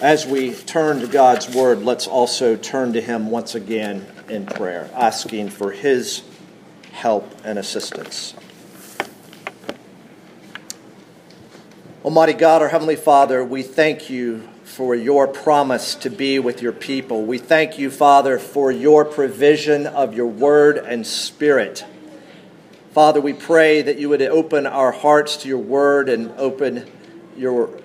As we turn to God's Word, let's also turn to Him once again in prayer, asking for His help and assistance. Almighty God, our Heavenly Father, we thank you for your promise to be with your people. We thank you, Father, for your provision of your Word and Spirit. Father, we pray that you would open our hearts to your Word and open your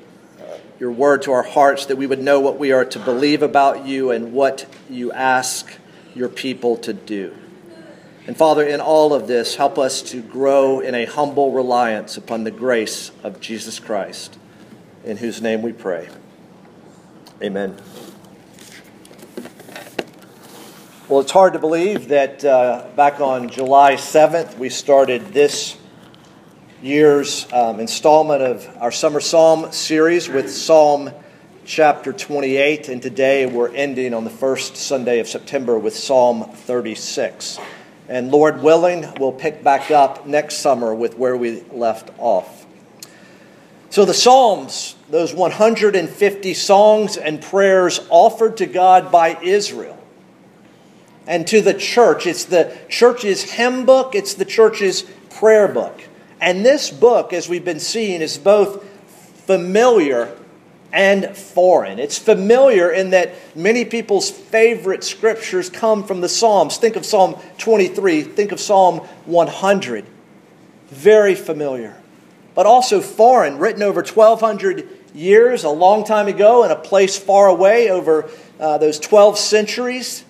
your word to our hearts, that we would know what we are to believe about you and what you ask your people to do. And Father, in all of this, help us to grow in a humble reliance upon the grace of Jesus Christ, in whose name we pray. Amen. Well, it's hard to believe that uh, back on July 7th, we started this year's um, installment of our Summer Psalm series with Psalm chapter 28. And today we're ending on the first Sunday of September with Psalm 36. And Lord willing, we'll pick back up next summer with where we left off. So the Psalms, those 150 songs and prayers offered to God by Israel and to the church. It's the church's hymn book, it's the church's prayer book. And this book, as we've been seeing, is both familiar and foreign. It's familiar in that many people's favorite scriptures come from the Psalms. Think of Psalm 23, think of Psalm 100. Very familiar. But also foreign, written over 1,200 years, a long time ago, in a place far away, over uh, those 12 centuries.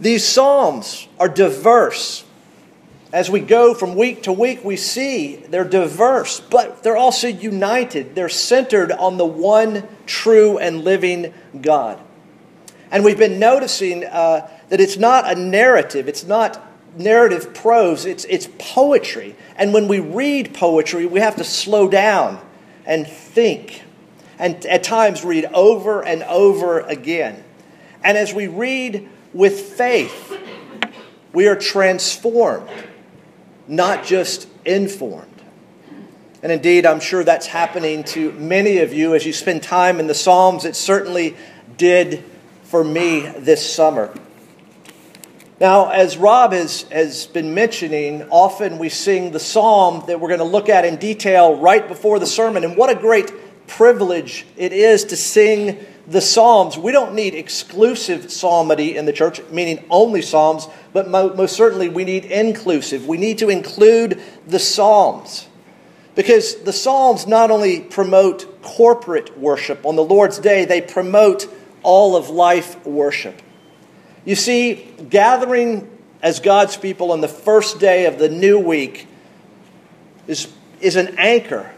These Psalms are diverse as we go from week to week, we see they're diverse, but they're also united. They're centered on the one true and living God. And we've been noticing uh, that it's not a narrative, it's not narrative prose, it's, it's poetry. And when we read poetry, we have to slow down and think, and at times read over and over again. And as we read with faith, we are transformed not just informed. And indeed, I'm sure that's happening to many of you as you spend time in the Psalms. It certainly did for me this summer. Now, as Rob has, has been mentioning, often we sing the psalm that we're going to look at in detail right before the sermon. And what a great privilege it is to sing the Psalms. We don't need exclusive psalmody in the church, meaning only Psalms, but most certainly we need inclusive. We need to include the Psalms. Because the Psalms not only promote corporate worship on the Lord's day, they promote all of life worship. You see, gathering as God's people on the first day of the new week is, is an anchor.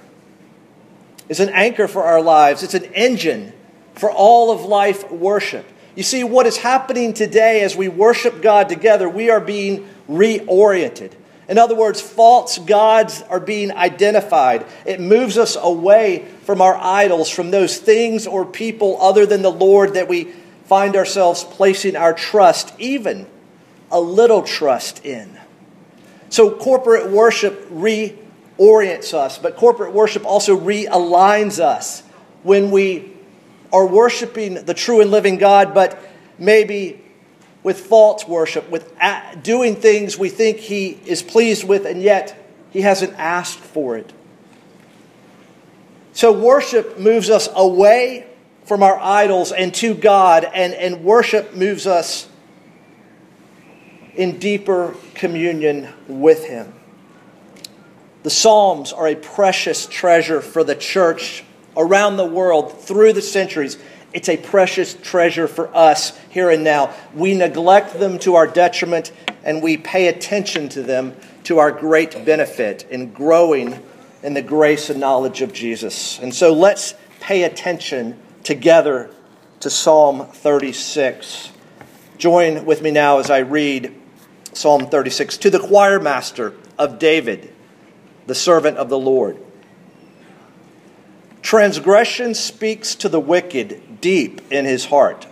Is an anchor for our lives. It's an engine for all of life worship. You see, what is happening today as we worship God together, we are being reoriented. In other words, false gods are being identified. It moves us away from our idols, from those things or people other than the Lord that we find ourselves placing our trust, even a little trust in. So, corporate worship reorients us, but corporate worship also realigns us when we are worshiping the true and living God, but maybe with false worship, with doing things we think He is pleased with, and yet He hasn't asked for it. So, worship moves us away from our idols and to God, and, and worship moves us in deeper communion with Him. The Psalms are a precious treasure for the church around the world through the centuries. It's a precious treasure for us here and now. We neglect them to our detriment and we pay attention to them to our great benefit in growing in the grace and knowledge of Jesus. And so let's pay attention together to Psalm 36. Join with me now as I read Psalm 36 to the choir master of David, the servant of the Lord. Transgression speaks to the wicked deep in his heart.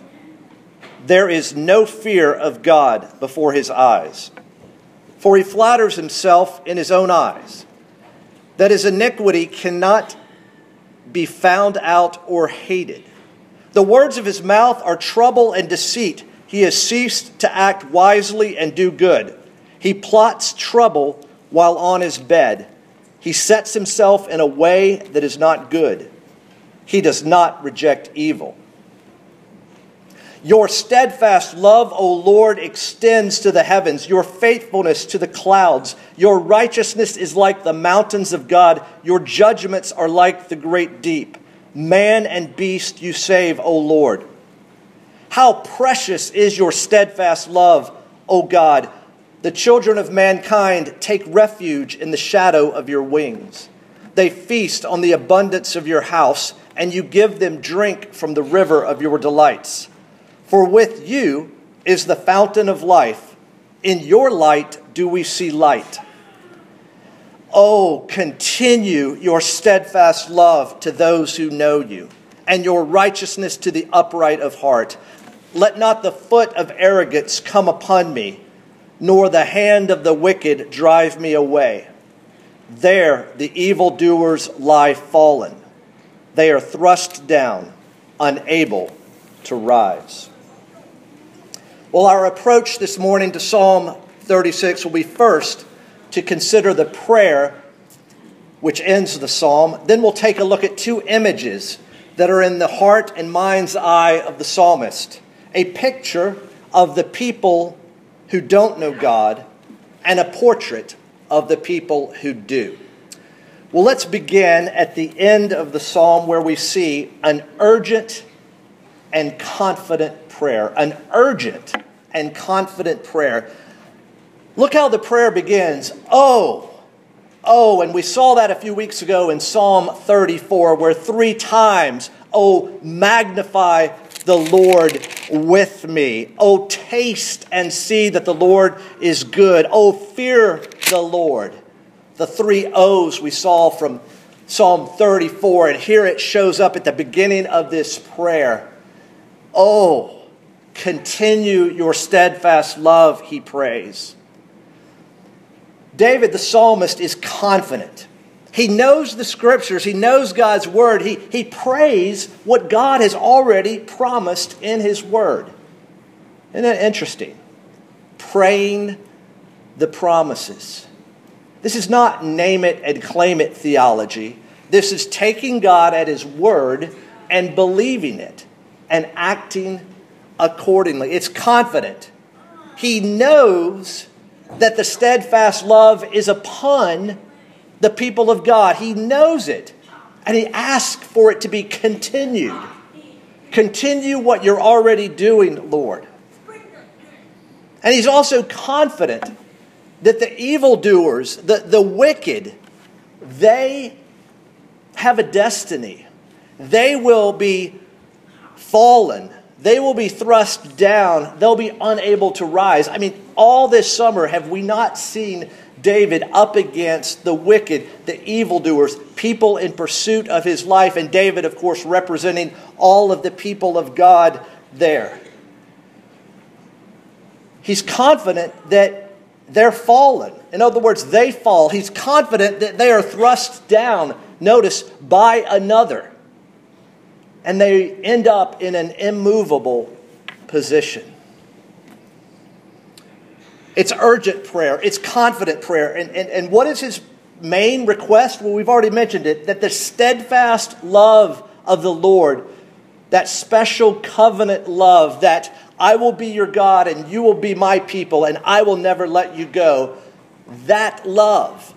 There is no fear of God before his eyes, for he flatters himself in his own eyes that his iniquity cannot be found out or hated. The words of his mouth are trouble and deceit. He has ceased to act wisely and do good. He plots trouble while on his bed. He sets himself in a way that is not good. He does not reject evil. Your steadfast love, O Lord, extends to the heavens, your faithfulness to the clouds. Your righteousness is like the mountains of God, your judgments are like the great deep. Man and beast you save, O Lord. How precious is your steadfast love, O God. The children of mankind take refuge in the shadow of your wings. They feast on the abundance of your house, and you give them drink from the river of your delights. For with you is the fountain of life. In your light do we see light. Oh, continue your steadfast love to those who know you, and your righteousness to the upright of heart. Let not the foot of arrogance come upon me, nor the hand of the wicked drive me away. There the evildoers lie fallen. They are thrust down, unable to rise. Well, our approach this morning to Psalm 36 will be first to consider the prayer which ends the psalm. Then we'll take a look at two images that are in the heart and mind's eye of the psalmist a picture of the people who don't know God, and a portrait of the people who do. Well, let's begin at the end of the psalm where we see an urgent and confident prayer, an urgent and confident prayer. Look how the prayer begins. Oh, oh, and we saw that a few weeks ago in Psalm 34, where three times, oh, magnify the Lord with me. Oh, taste and see that the Lord is good. Oh, fear the Lord. The three O's we saw from Psalm 34, and here it shows up at the beginning of this prayer. Oh, Continue your steadfast love, he prays. David, the psalmist, is confident. He knows the scriptures, he knows God's word, he, he prays what God has already promised in his word. Isn't that interesting? Praying the promises. This is not name it and claim it theology. This is taking God at his word and believing it and acting accordingly. It's confident. He knows that the steadfast love is upon the people of God. He knows it. And he asks for it to be continued. Continue what you're already doing, Lord. And he's also confident that the evildoers, the, the wicked, they have a destiny. They will be fallen they will be thrust down. They'll be unable to rise. I mean, all this summer, have we not seen David up against the wicked, the evildoers, people in pursuit of his life, and David, of course, representing all of the people of God there? He's confident that they're fallen. In other words, they fall. He's confident that they are thrust down, notice, by another and they end up in an immovable position. It's urgent prayer, it's confident prayer. And, and, and what is his main request? Well, we've already mentioned it that the steadfast love of the Lord, that special covenant love, that I will be your God and you will be my people and I will never let you go, that love,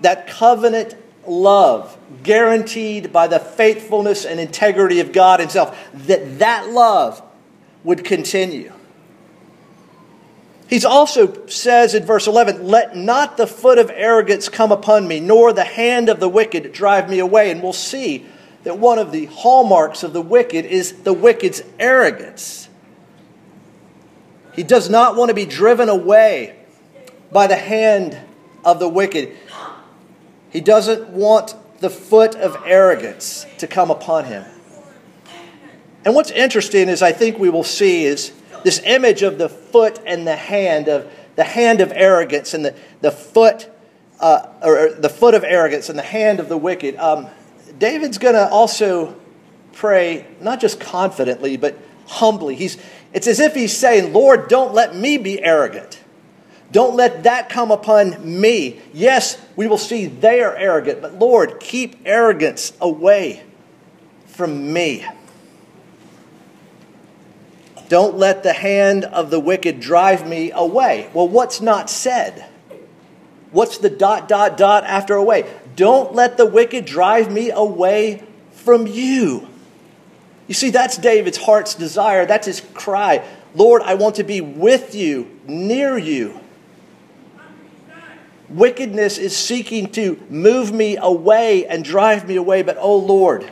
that covenant love guaranteed by the faithfulness and integrity of God himself that that love would continue He also says in verse 11, Let not the foot of arrogance come upon me, nor the hand of the wicked drive me away. And we'll see that one of the hallmarks of the wicked is the wicked's arrogance. He does not want to be driven away by the hand of the wicked. He doesn't want the foot of arrogance to come upon him. And what's interesting is I think we will see is this image of the foot and the hand of the hand of arrogance and the, the foot uh, or the foot of arrogance and the hand of the wicked. Um, David's going to also pray not just confidently, but humbly. He's, it's as if he's saying, Lord, don't let me be arrogant. Don't let that come upon me. Yes, we will see they are arrogant, but Lord, keep arrogance away from me. Don't let the hand of the wicked drive me away. Well, what's not said? What's the dot, dot, dot after away? Don't let the wicked drive me away from you. You see, that's David's heart's desire. That's his cry. Lord, I want to be with you, near you. Wickedness is seeking to move me away and drive me away, but oh Lord,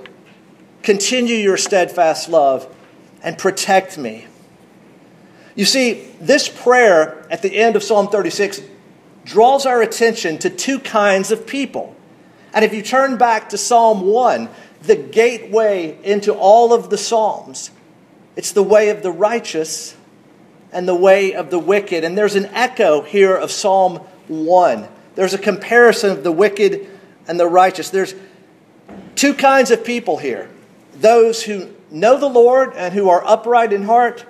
continue your steadfast love and protect me. You see, this prayer at the end of Psalm 36 draws our attention to two kinds of people. And if you turn back to Psalm 1, the gateway into all of the Psalms, it's the way of the righteous and the way of the wicked. And there's an echo here of Psalm 1. There's a comparison of the wicked and the righteous. There's two kinds of people here those who know the Lord and who are upright in heart,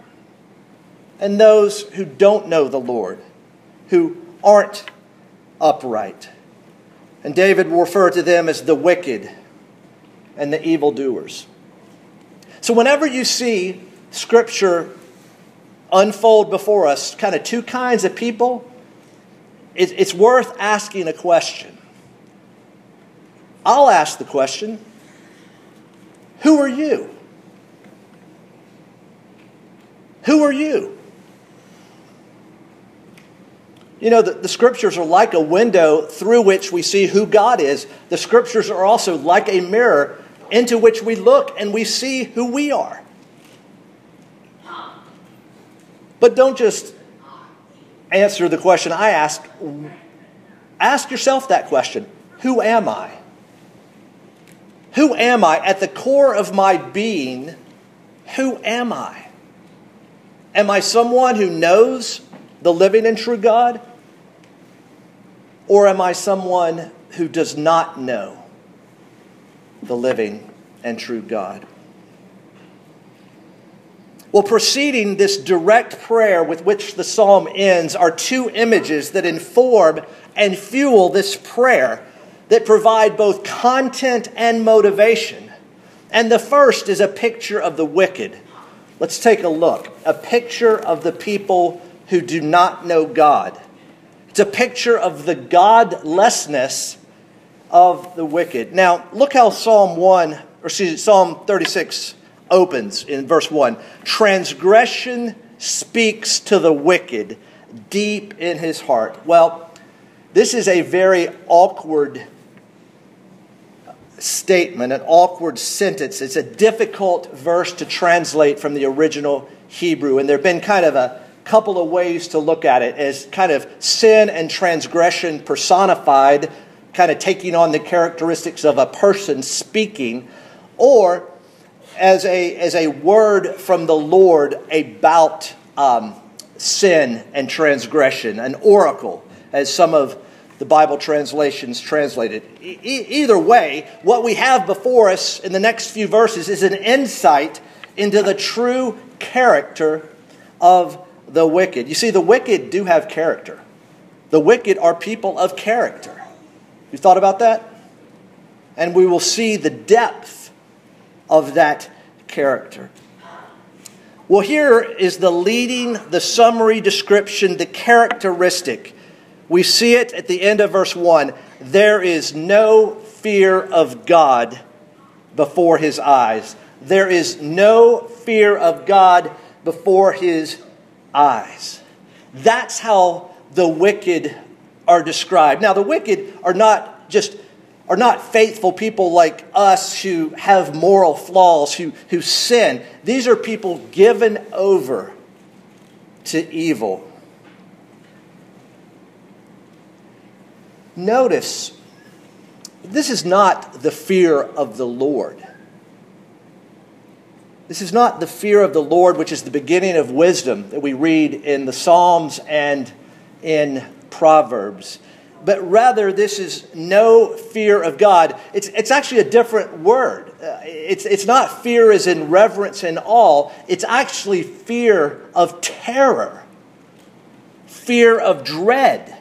and those who don't know the Lord, who aren't upright. And David will refer to them as the wicked and the evildoers. So, whenever you see Scripture unfold before us, kind of two kinds of people, it's worth asking a question. I'll ask the question Who are you? Who are you? You know, the, the, scriptures are like a window through which we see who God is. The scriptures are also like a mirror into which we look and we see who we are. But don't just answer the question I ask. Ask yourself that question Who am I? Who am I? At the core of my being, who am I? Am I someone who knows the living and true God? Or am I someone who does not know the living and true God? Well, preceding this direct prayer with which the psalm ends are two images that inform and fuel this prayer that provide both content and motivation. And the first is a picture of the wicked. Let's take a look. A picture of the people who do not know God. It's a picture of the godlessness of the wicked. Now, look how Psalm 1, or excuse me, Psalm 36 opens in verse 1. Transgression speaks to the wicked deep in his heart. Well, this is a very awkward statement, an awkward sentence. It's a difficult verse to translate from the original Hebrew, and there have been kind of a couple of ways to look at it as kind of sin and transgression personified, kind of taking on the characteristics of a person speaking, or as a, as a word from the Lord about um, sin and transgression, an oracle, as some of the Bible translations translated. E- either way, what we have before us in the next few verses is an insight into the true character of the wicked. You see, the wicked do have character. The wicked are people of character. You thought about that? And we will see the depth of that character. Well, here is the leading, the summary description, the characteristic. We see it at the end of verse 1. There is no fear of God before his eyes. There is no fear of God before his eyes. That's how the wicked are described. Now, the wicked are not just are not faithful people like us who have moral flaws, who, who sin. These are people given over to evil. Notice, this is not the fear of the Lord. This is not the fear of the Lord, which is the beginning of wisdom that we read in the Psalms and in Proverbs. but rather this is no fear of God. It's, it's actually a different word. Uh, it's, it's not fear as in reverence and awe, it's actually fear of terror, fear of dread.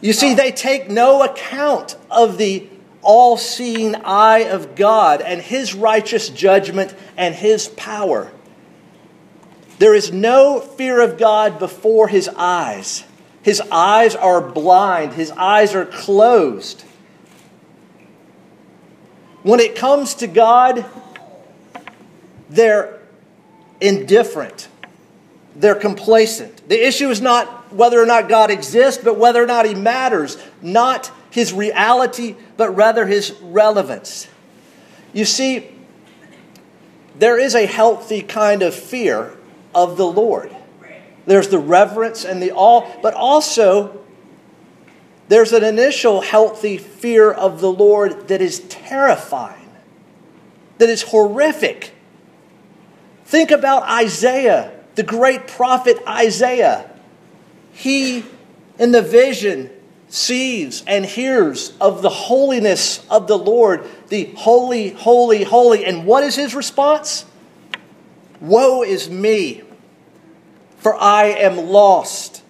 You see, they take no account of the all seeing eye of God and His righteous judgment and His power. There is no fear of God before His eyes. His eyes are blind, His eyes are closed. When it comes to God, they're indifferent, they're complacent. The issue is not whether or not God exists, but whether or not He matters, not His reality, but rather His relevance. You see, there is a healthy kind of fear of the Lord. There's the reverence and the awe, but also there's an initial healthy fear of the Lord that is terrifying, that is horrific. Think about Isaiah, the great prophet Isaiah. He, in the vision, sees and hears of the holiness of the Lord, the holy, holy, holy. And what is his response? Woe is me, for I am lost.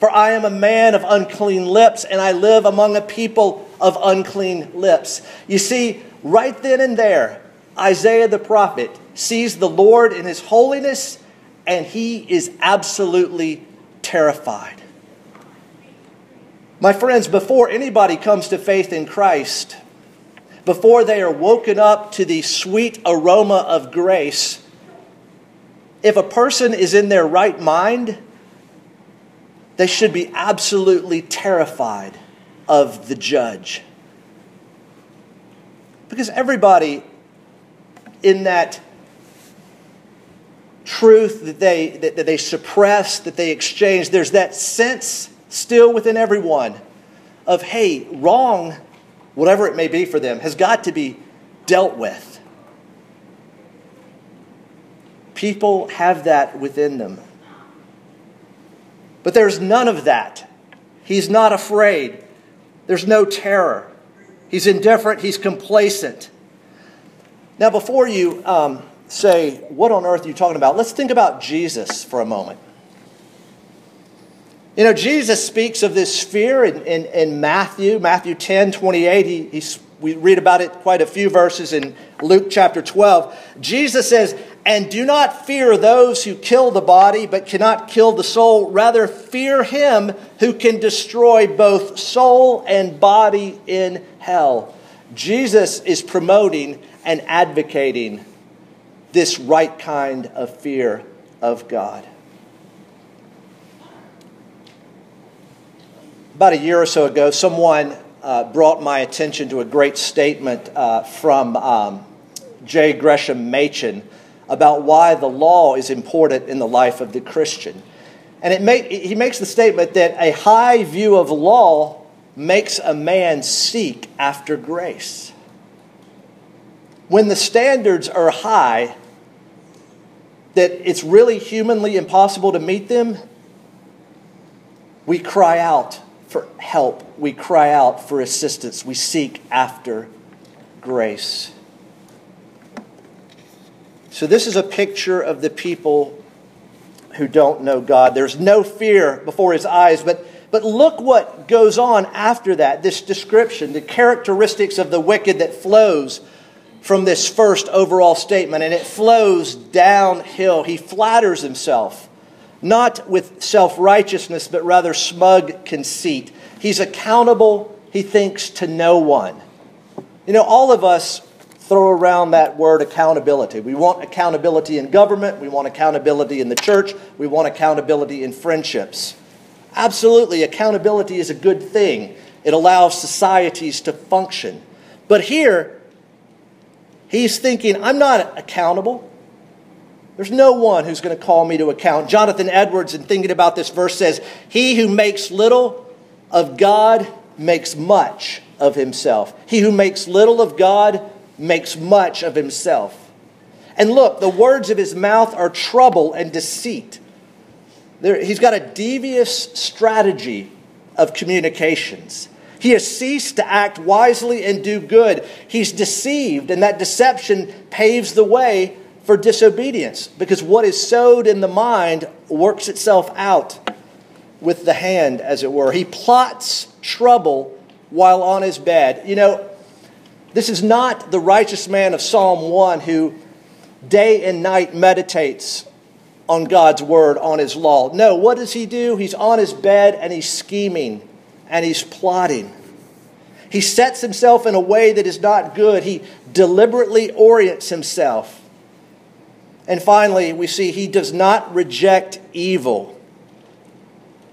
For I am a man of unclean lips, and I live among a people of unclean lips. You see, right then and there, Isaiah the prophet sees the Lord in his holiness, and he is absolutely terrified. My friends, before anybody comes to faith in Christ, before they are woken up to the sweet aroma of grace, if a person is in their right mind, they should be absolutely terrified of the judge. Because everybody in that truth that they, that, that, they suppress, that they exchange, there's that sense still within everyone of, hey, wrong, whatever it may be for them, has got to be dealt with. People have that within them. But there's none of that. He's not afraid. There's no terror. He's indifferent. He's complacent. Now, before you um, say, What on earth are you talking about? let's think about Jesus for a moment. You know, Jesus speaks of this fear in, in, in Matthew, Matthew 10 28. He, he, we read about it quite a few verses in Luke chapter 12. Jesus says, and do not fear those who kill the body, but cannot kill the soul. Rather, fear him who can destroy both soul and body in hell. Jesus is promoting and advocating this right kind of fear of God. About a year or so ago, someone uh, brought my attention to a great statement uh, from um, J. Gresham Machen about why the law is important in the life of the Christian. And it he makes the statement that a high view of law makes a man seek after grace. When the standards are high, that it's really humanly impossible to meet them, we cry out for help. We cry out for assistance. We seek after grace. So, this is a picture of the people who don't know God. There's no fear before his eyes, but, but look what goes on after that this description, the characteristics of the wicked that flows from this first overall statement, and it flows downhill. He flatters himself, not with self righteousness, but rather smug conceit. He's accountable, he thinks, to no one. You know, all of us throw around that word accountability. We want accountability in government, we want accountability in the church, we want accountability in friendships. Absolutely, accountability is a good thing. It allows societies to function. But here, he's thinking, I'm not accountable. There's no one who's going to call me to account. Jonathan Edwards, in thinking about this verse, says, He who makes little of God makes much of himself. He who makes little of God makes much of himself. And look, the words of his mouth are trouble and deceit. There, he's got a devious strategy of communications. He has ceased to act wisely and do good. He's deceived, and that deception paves the way for disobedience because what is sowed in the mind works itself out with the hand, as it were. He plots trouble while on his bed. You know, this is not the righteous man of Psalm 1 who day and night meditates on God's word, on his law. No, what does he do? He's on his bed and he's scheming and he's plotting. He sets himself in a way that is not good. He deliberately orients himself. And finally, we see he does not reject evil.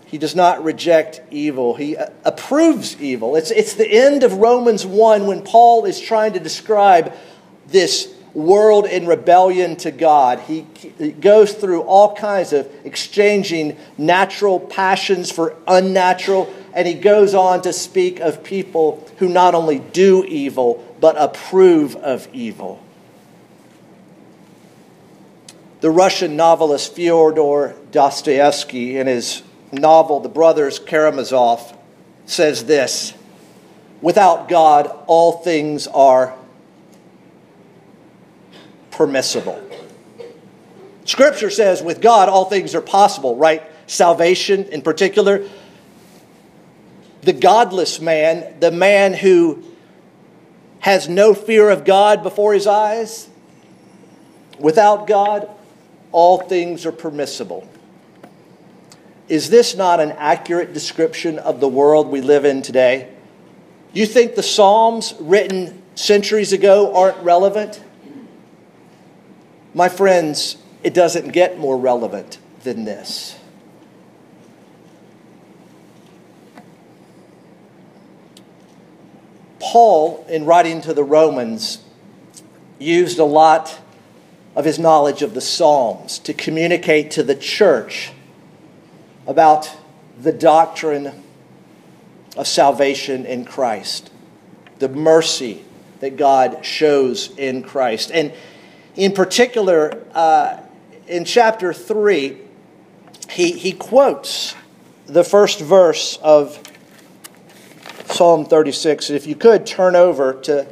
He does not reject evil. He uh, approves evil. It's, it's the end of Romans 1 when Paul is trying to describe this world in rebellion to God. He, he goes through all kinds of exchanging natural passions for unnatural, and he goes on to speak of people who not only do evil, but approve of evil. The Russian novelist Fyodor Dostoevsky, in his novel The Brothers Karamazov, says this Without God, all things are permissible. Scripture says with God, all things are possible, right? Salvation in particular. The godless man, the man who has no fear of God before his eyes, without God, all things are permissible. Is this not an accurate description of the world we live in today? You think the Psalms written centuries ago aren't relevant? My friends, it doesn't get more relevant than this. Paul, in writing to the Romans, used a lot of his knowledge of the Psalms to communicate to the church about the doctrine of salvation in Christ, the mercy that God shows in Christ. And in particular, uh, in chapter 3, he, he quotes the first verse of Psalm 36. If you could turn over to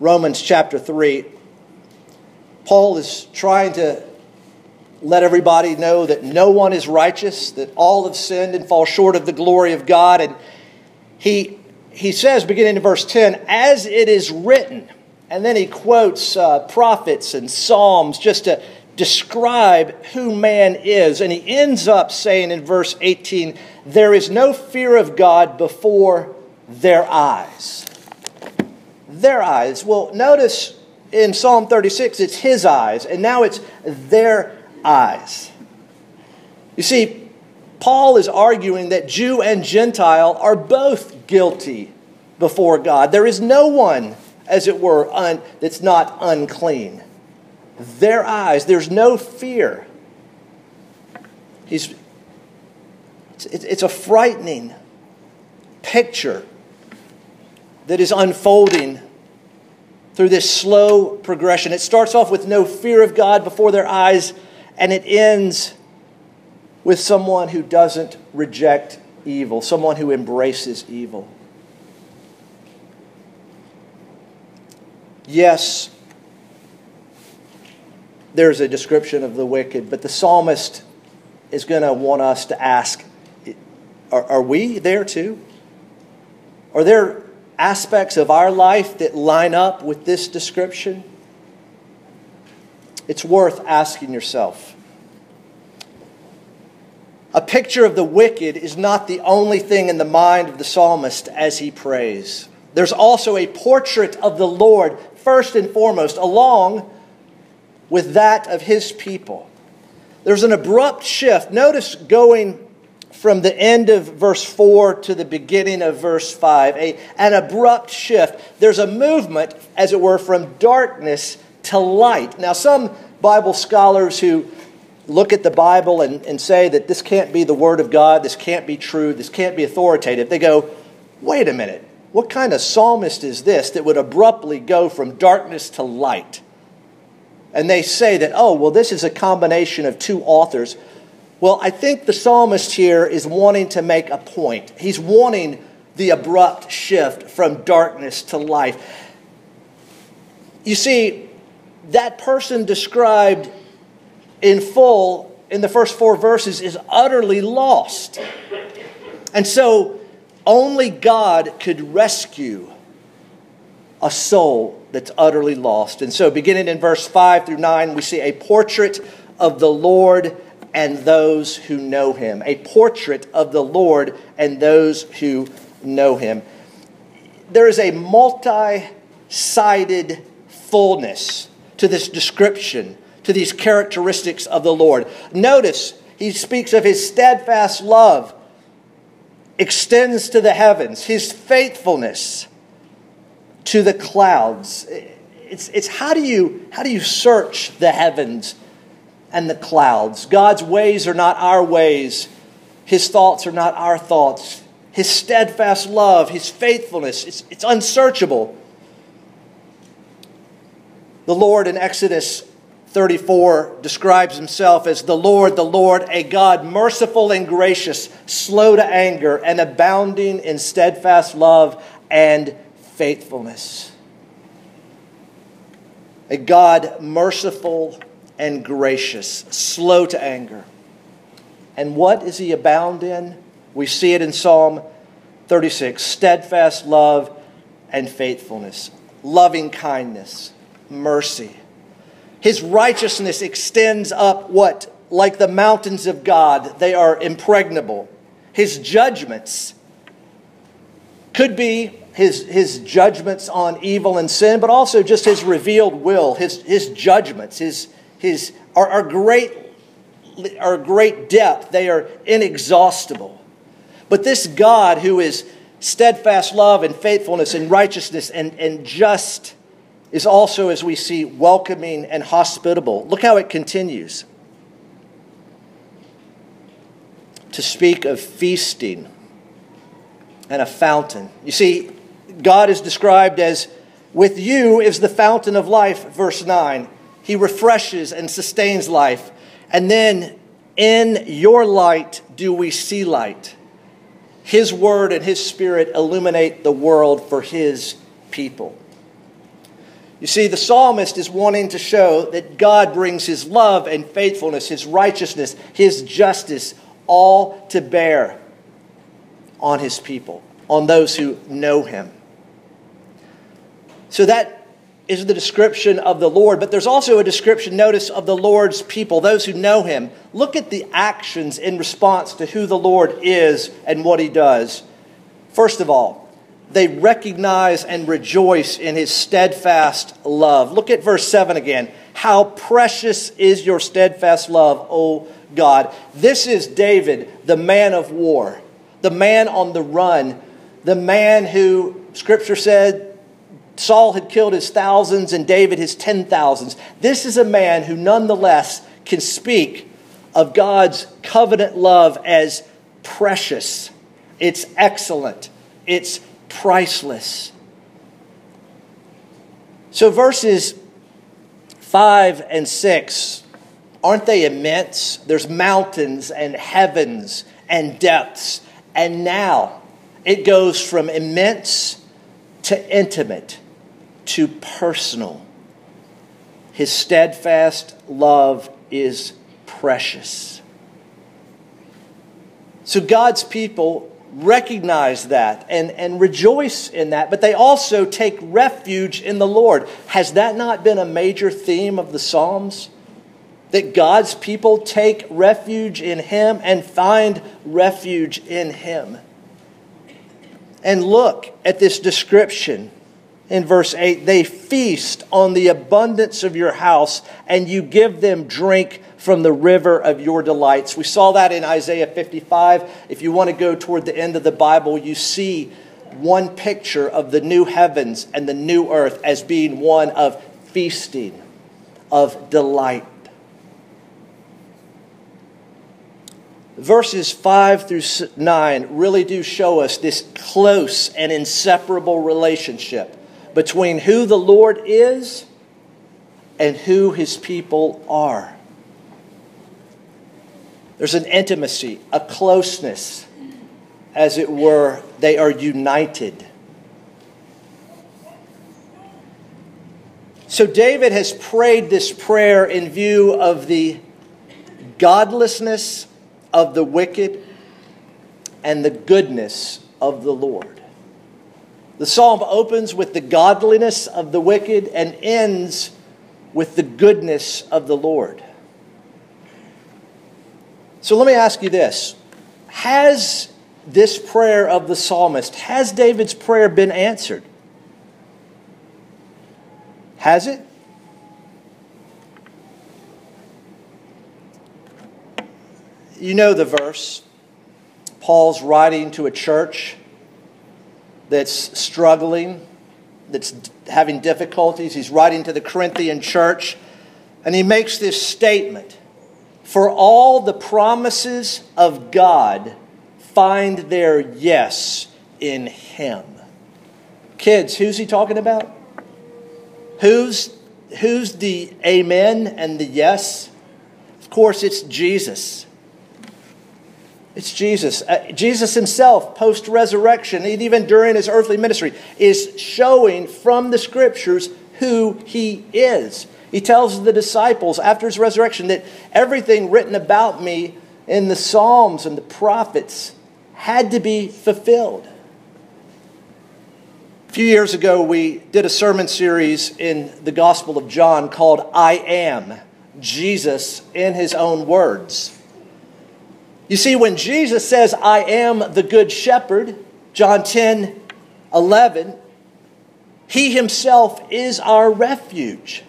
Romans chapter 3, Paul is trying to let everybody know that no one is righteous, that all have sinned and fall short of the glory of God. And he, he says, beginning in verse 10, as it is written, and then he quotes uh, prophets and psalms just to describe who man is. And he ends up saying in verse 18, There is no fear of God before their eyes. Their eyes. Well, notice in Psalm 36, it's his eyes, and now it's their eyes. You see, Paul is arguing that Jew and Gentile are both guilty before God. There is no one as it were, un, that's not unclean. Their eyes, there's no fear. He's, it's, it's a frightening picture that is unfolding through this slow progression. It starts off with no fear of God before their eyes, and it ends with someone who doesn't reject evil, someone who embraces evil. Yes, there's a description of the wicked, but the psalmist is going to want us to ask are, are, we there too? Are there aspects of our life that line up with this description? It's worth asking yourself. A picture of the wicked is not the only thing in the mind of the psalmist as he prays. There's also a portrait of the Lord first and foremost, along with that of his people. There's an abrupt shift. Notice going from the end of verse 4 to the beginning of verse 5, a, an abrupt shift. There's a movement, as it were, from darkness to light. Now, some Bible scholars who look at the Bible and, and say that this can't be the Word of God, this can't be true, this can't be authoritative, they go, wait a minute. What kind of psalmist is this that would abruptly go from darkness to light? And they say that, oh, well, this is a combination of two authors. Well, I think the psalmist here is wanting to make a point. He's wanting the abrupt shift from darkness to life. You see, that person described in full in the first four verses is utterly lost. And so only God could rescue a soul that's utterly lost. And so, beginning in verse 5 through 9, we see a portrait of the Lord and those who know him. A portrait of the Lord and those who know him. There is a multi sided fullness to this description, to these characteristics of the Lord. Notice he speaks of his steadfast love extends to the heavens, his faithfulness to the clouds. It's, it's how, do you, how do you search the heavens and the clouds? God's ways are not our ways, his thoughts are not our thoughts. His steadfast love, his faithfulness, it's, it's unsearchable. The Lord in Exodus 34 describes himself as the Lord, the Lord, a God merciful and gracious, slow to anger, and abounding in steadfast love and faithfulness. A God merciful and gracious, slow to anger. And what is he abound in? We see it in Psalm 36 steadfast love and faithfulness, loving kindness mercy. His righteousness extends up what? Like the mountains of God, they are impregnable. His judgments could be his, his judgments on evil and sin, but also just his revealed will, his, his judgments, his, his, are, are, great, are great depth. They are inexhaustible. But this God who is steadfast love and faithfulness and righteousness and, and just is also, as we see, welcoming and hospitable. Look how it continues to speak of feasting and a fountain. You see, God is described as with you is the fountain of life, verse 9. He refreshes and sustains life. And then in your light do we see light. His word and his spirit illuminate the world for his people. You see, the psalmist is wanting to show that God brings his love and faithfulness, his righteousness, his justice, all to bear on his people, on those who know him. So that is the description of the Lord, but there's also a description, notice, of the Lord's people, those who know him. Look at the actions in response to who the Lord is and what he does. First of all, they recognize and rejoice in his steadfast love. Look at verse 7 again. How precious is your steadfast love, O God. This is David, the man of war, the man on the run, the man who, Scripture said, Saul had killed his thousands and David his ten thousands. This is a man who nonetheless can speak of God's covenant love as precious. It's excellent. It's priceless. So, verses 5 and 6, aren't they immense? There's mountains and heavens and depths. And now it goes from immense to intimate to personal. His steadfast love is precious. So God's people recognize that and, and rejoice in that, but they also take refuge in the Lord. Has that not been a major theme of the Psalms? That God's people take refuge in Him and find refuge in Him. And look at this description in verse 8 they feast on the abundance of your house, and you give them drink from the river of your delights. We saw that in Isaiah 55. If you want to go toward the end of the Bible, you see one picture of the new heavens and the new earth as being one of feasting, of delight. Verses 5 through 9 really do show us this close and inseparable relationship between who the Lord is and who his people are. There's an intimacy, a closeness, as it were. They are united. So David has prayed this prayer in view of the godlessness of the wicked and the goodness of the Lord. The psalm opens with the godliness of the wicked and ends with the goodness of the Lord. So let me ask you this Has this prayer of the psalmist, has David's prayer been answered? Has it? You know the verse. Paul's writing to a church that's struggling, that's having difficulties. He's writing to the Corinthian church, and he makes this statement For all the promises of God find their yes in Him. Kids, who's he talking about? Who's, who's the amen and the yes? Of course, it's Jesus. It's Jesus. Uh, Jesus himself, post resurrection, even during his earthly ministry, is showing from the scriptures who he is. He tells the disciples after his resurrection that everything written about me in the Psalms and the prophets had to be fulfilled. A few years ago, we did a sermon series in the Gospel of John called I Am Jesus in His Own Words. You see, when Jesus says, I am the good shepherd, John 10 11, he himself is our refuge.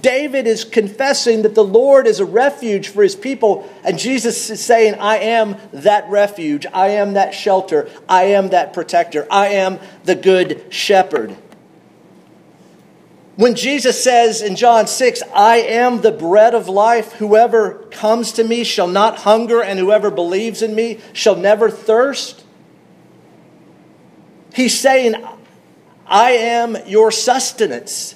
David is confessing that the Lord is a refuge for his people, and Jesus is saying, I am that refuge. I am that shelter. I am that protector. I am the good shepherd. When Jesus says in John 6, I am the bread of life, whoever comes to me shall not hunger, and whoever believes in me shall never thirst, he's saying, I am your sustenance.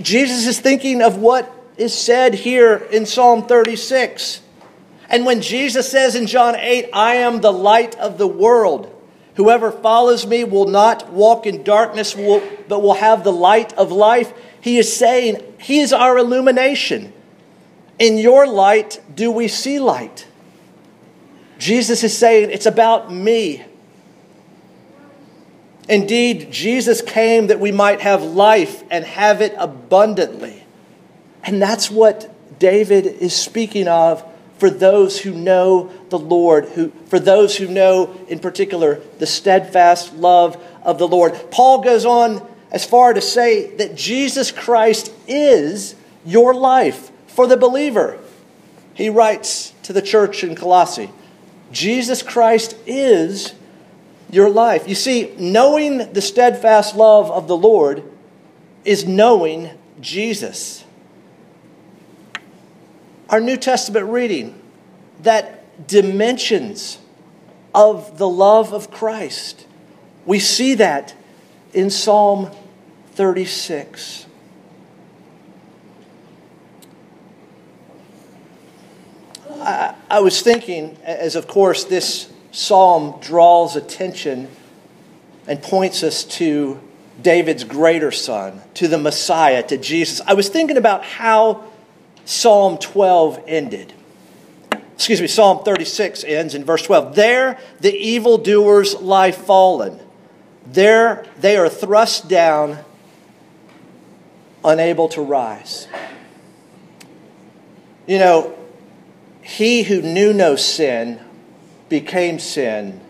Jesus is thinking of what is said here in Psalm 36. And when Jesus says in John 8, I am the light of the world, Whoever follows me will not walk in darkness, but will have the light of life. He is saying, He is our illumination. In your light do we see light. Jesus is saying, It's about me. Indeed, Jesus came that we might have life and have it abundantly. And that's what David is speaking of for those who know the Lord, who, for those who know, in particular, the steadfast love of the Lord. Paul goes on as far to say that Jesus Christ is your life for the believer. He writes to the church in Colossae Jesus Christ is your life. You see, knowing the steadfast love of the Lord is knowing Jesus our New Testament reading that dimensions of the love of Christ. We see that in Psalm 36. I, I, was thinking, as of course this psalm draws attention and points us to David's greater son, to the Messiah, to Jesus. I was thinking about how Psalm 12 ended. Excuse me, Psalm 36 ends in verse 12. There the evildoers lie fallen. There they are thrust down, unable to rise. You know, he who knew no sin became sin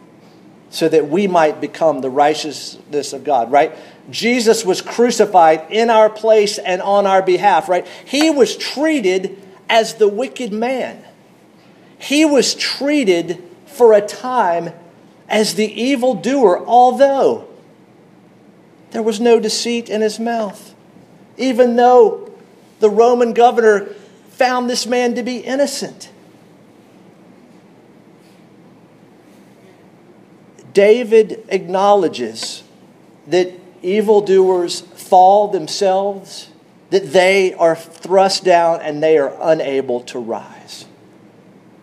so that we might become the righteousness of God, right? Jesus was crucified in our place and on our behalf, right? He was treated as the wicked man. He was treated for a time as the evildoer, although there was no deceit in his mouth. Even though the Roman governor found this man to be innocent. David acknowledges that evildoers fall themselves, that they are thrust down and they are unable to rise.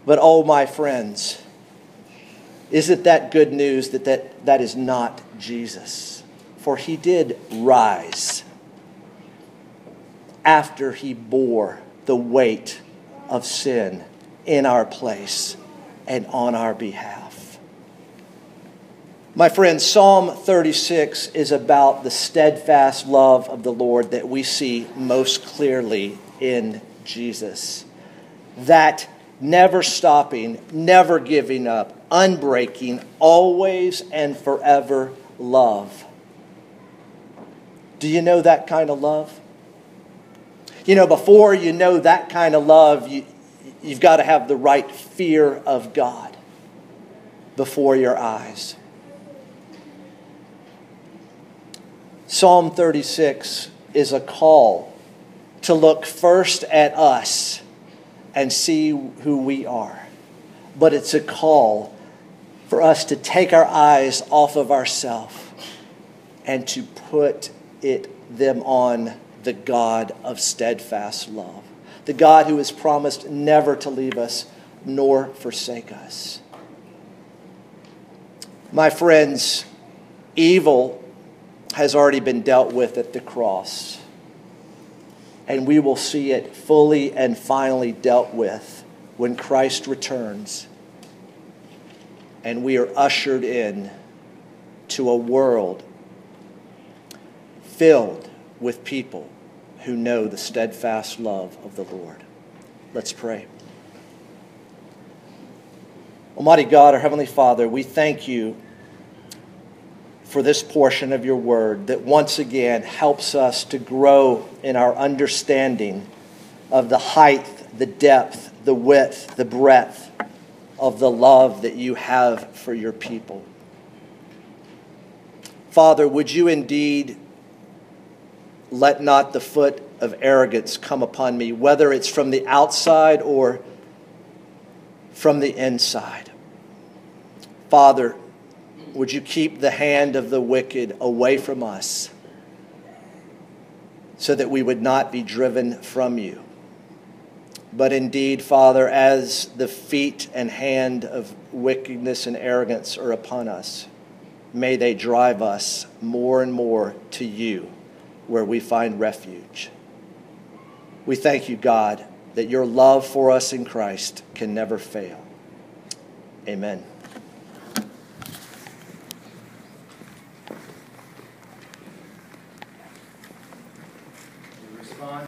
But oh, my friends, isn't that good news that that, that is not Jesus? For he did rise after he bore the weight of sin in our place and on our behalf. My friends, Psalm 36 is about the steadfast love of the Lord that we see most clearly in Jesus. That never stopping, never giving up, unbreaking, always and forever love. Do you know that kind of love? You know, before you know that kind of love, you, you've got to have the right fear of God before your eyes. Psalm 36 is a call to look first at us and see who we are. But it's a call for us to take our eyes off of ourselves and to put it them on the God of steadfast love, the God who has promised never to leave us nor forsake us. My friends, evil has already been dealt with at the cross, and we will see it fully and finally dealt with when Christ returns and we are ushered in to a world filled with people who know the steadfast love of the Lord. Let's pray. Almighty God, our Heavenly Father, we thank you for this portion of your word that once again helps us to grow in our understanding of the height, the depth, the width, the breadth of the love that you have for your people. Father, would you indeed let not the foot of arrogance come upon me, whether it's from the outside or from the inside. Father, would you keep the hand of the wicked away from us so that we would not be driven from you? But indeed, Father, as the feet and hand of wickedness and arrogance are upon us, may they drive us more and more to you where we find refuge. We thank you, God, that your love for us in Christ can never fail. Amen.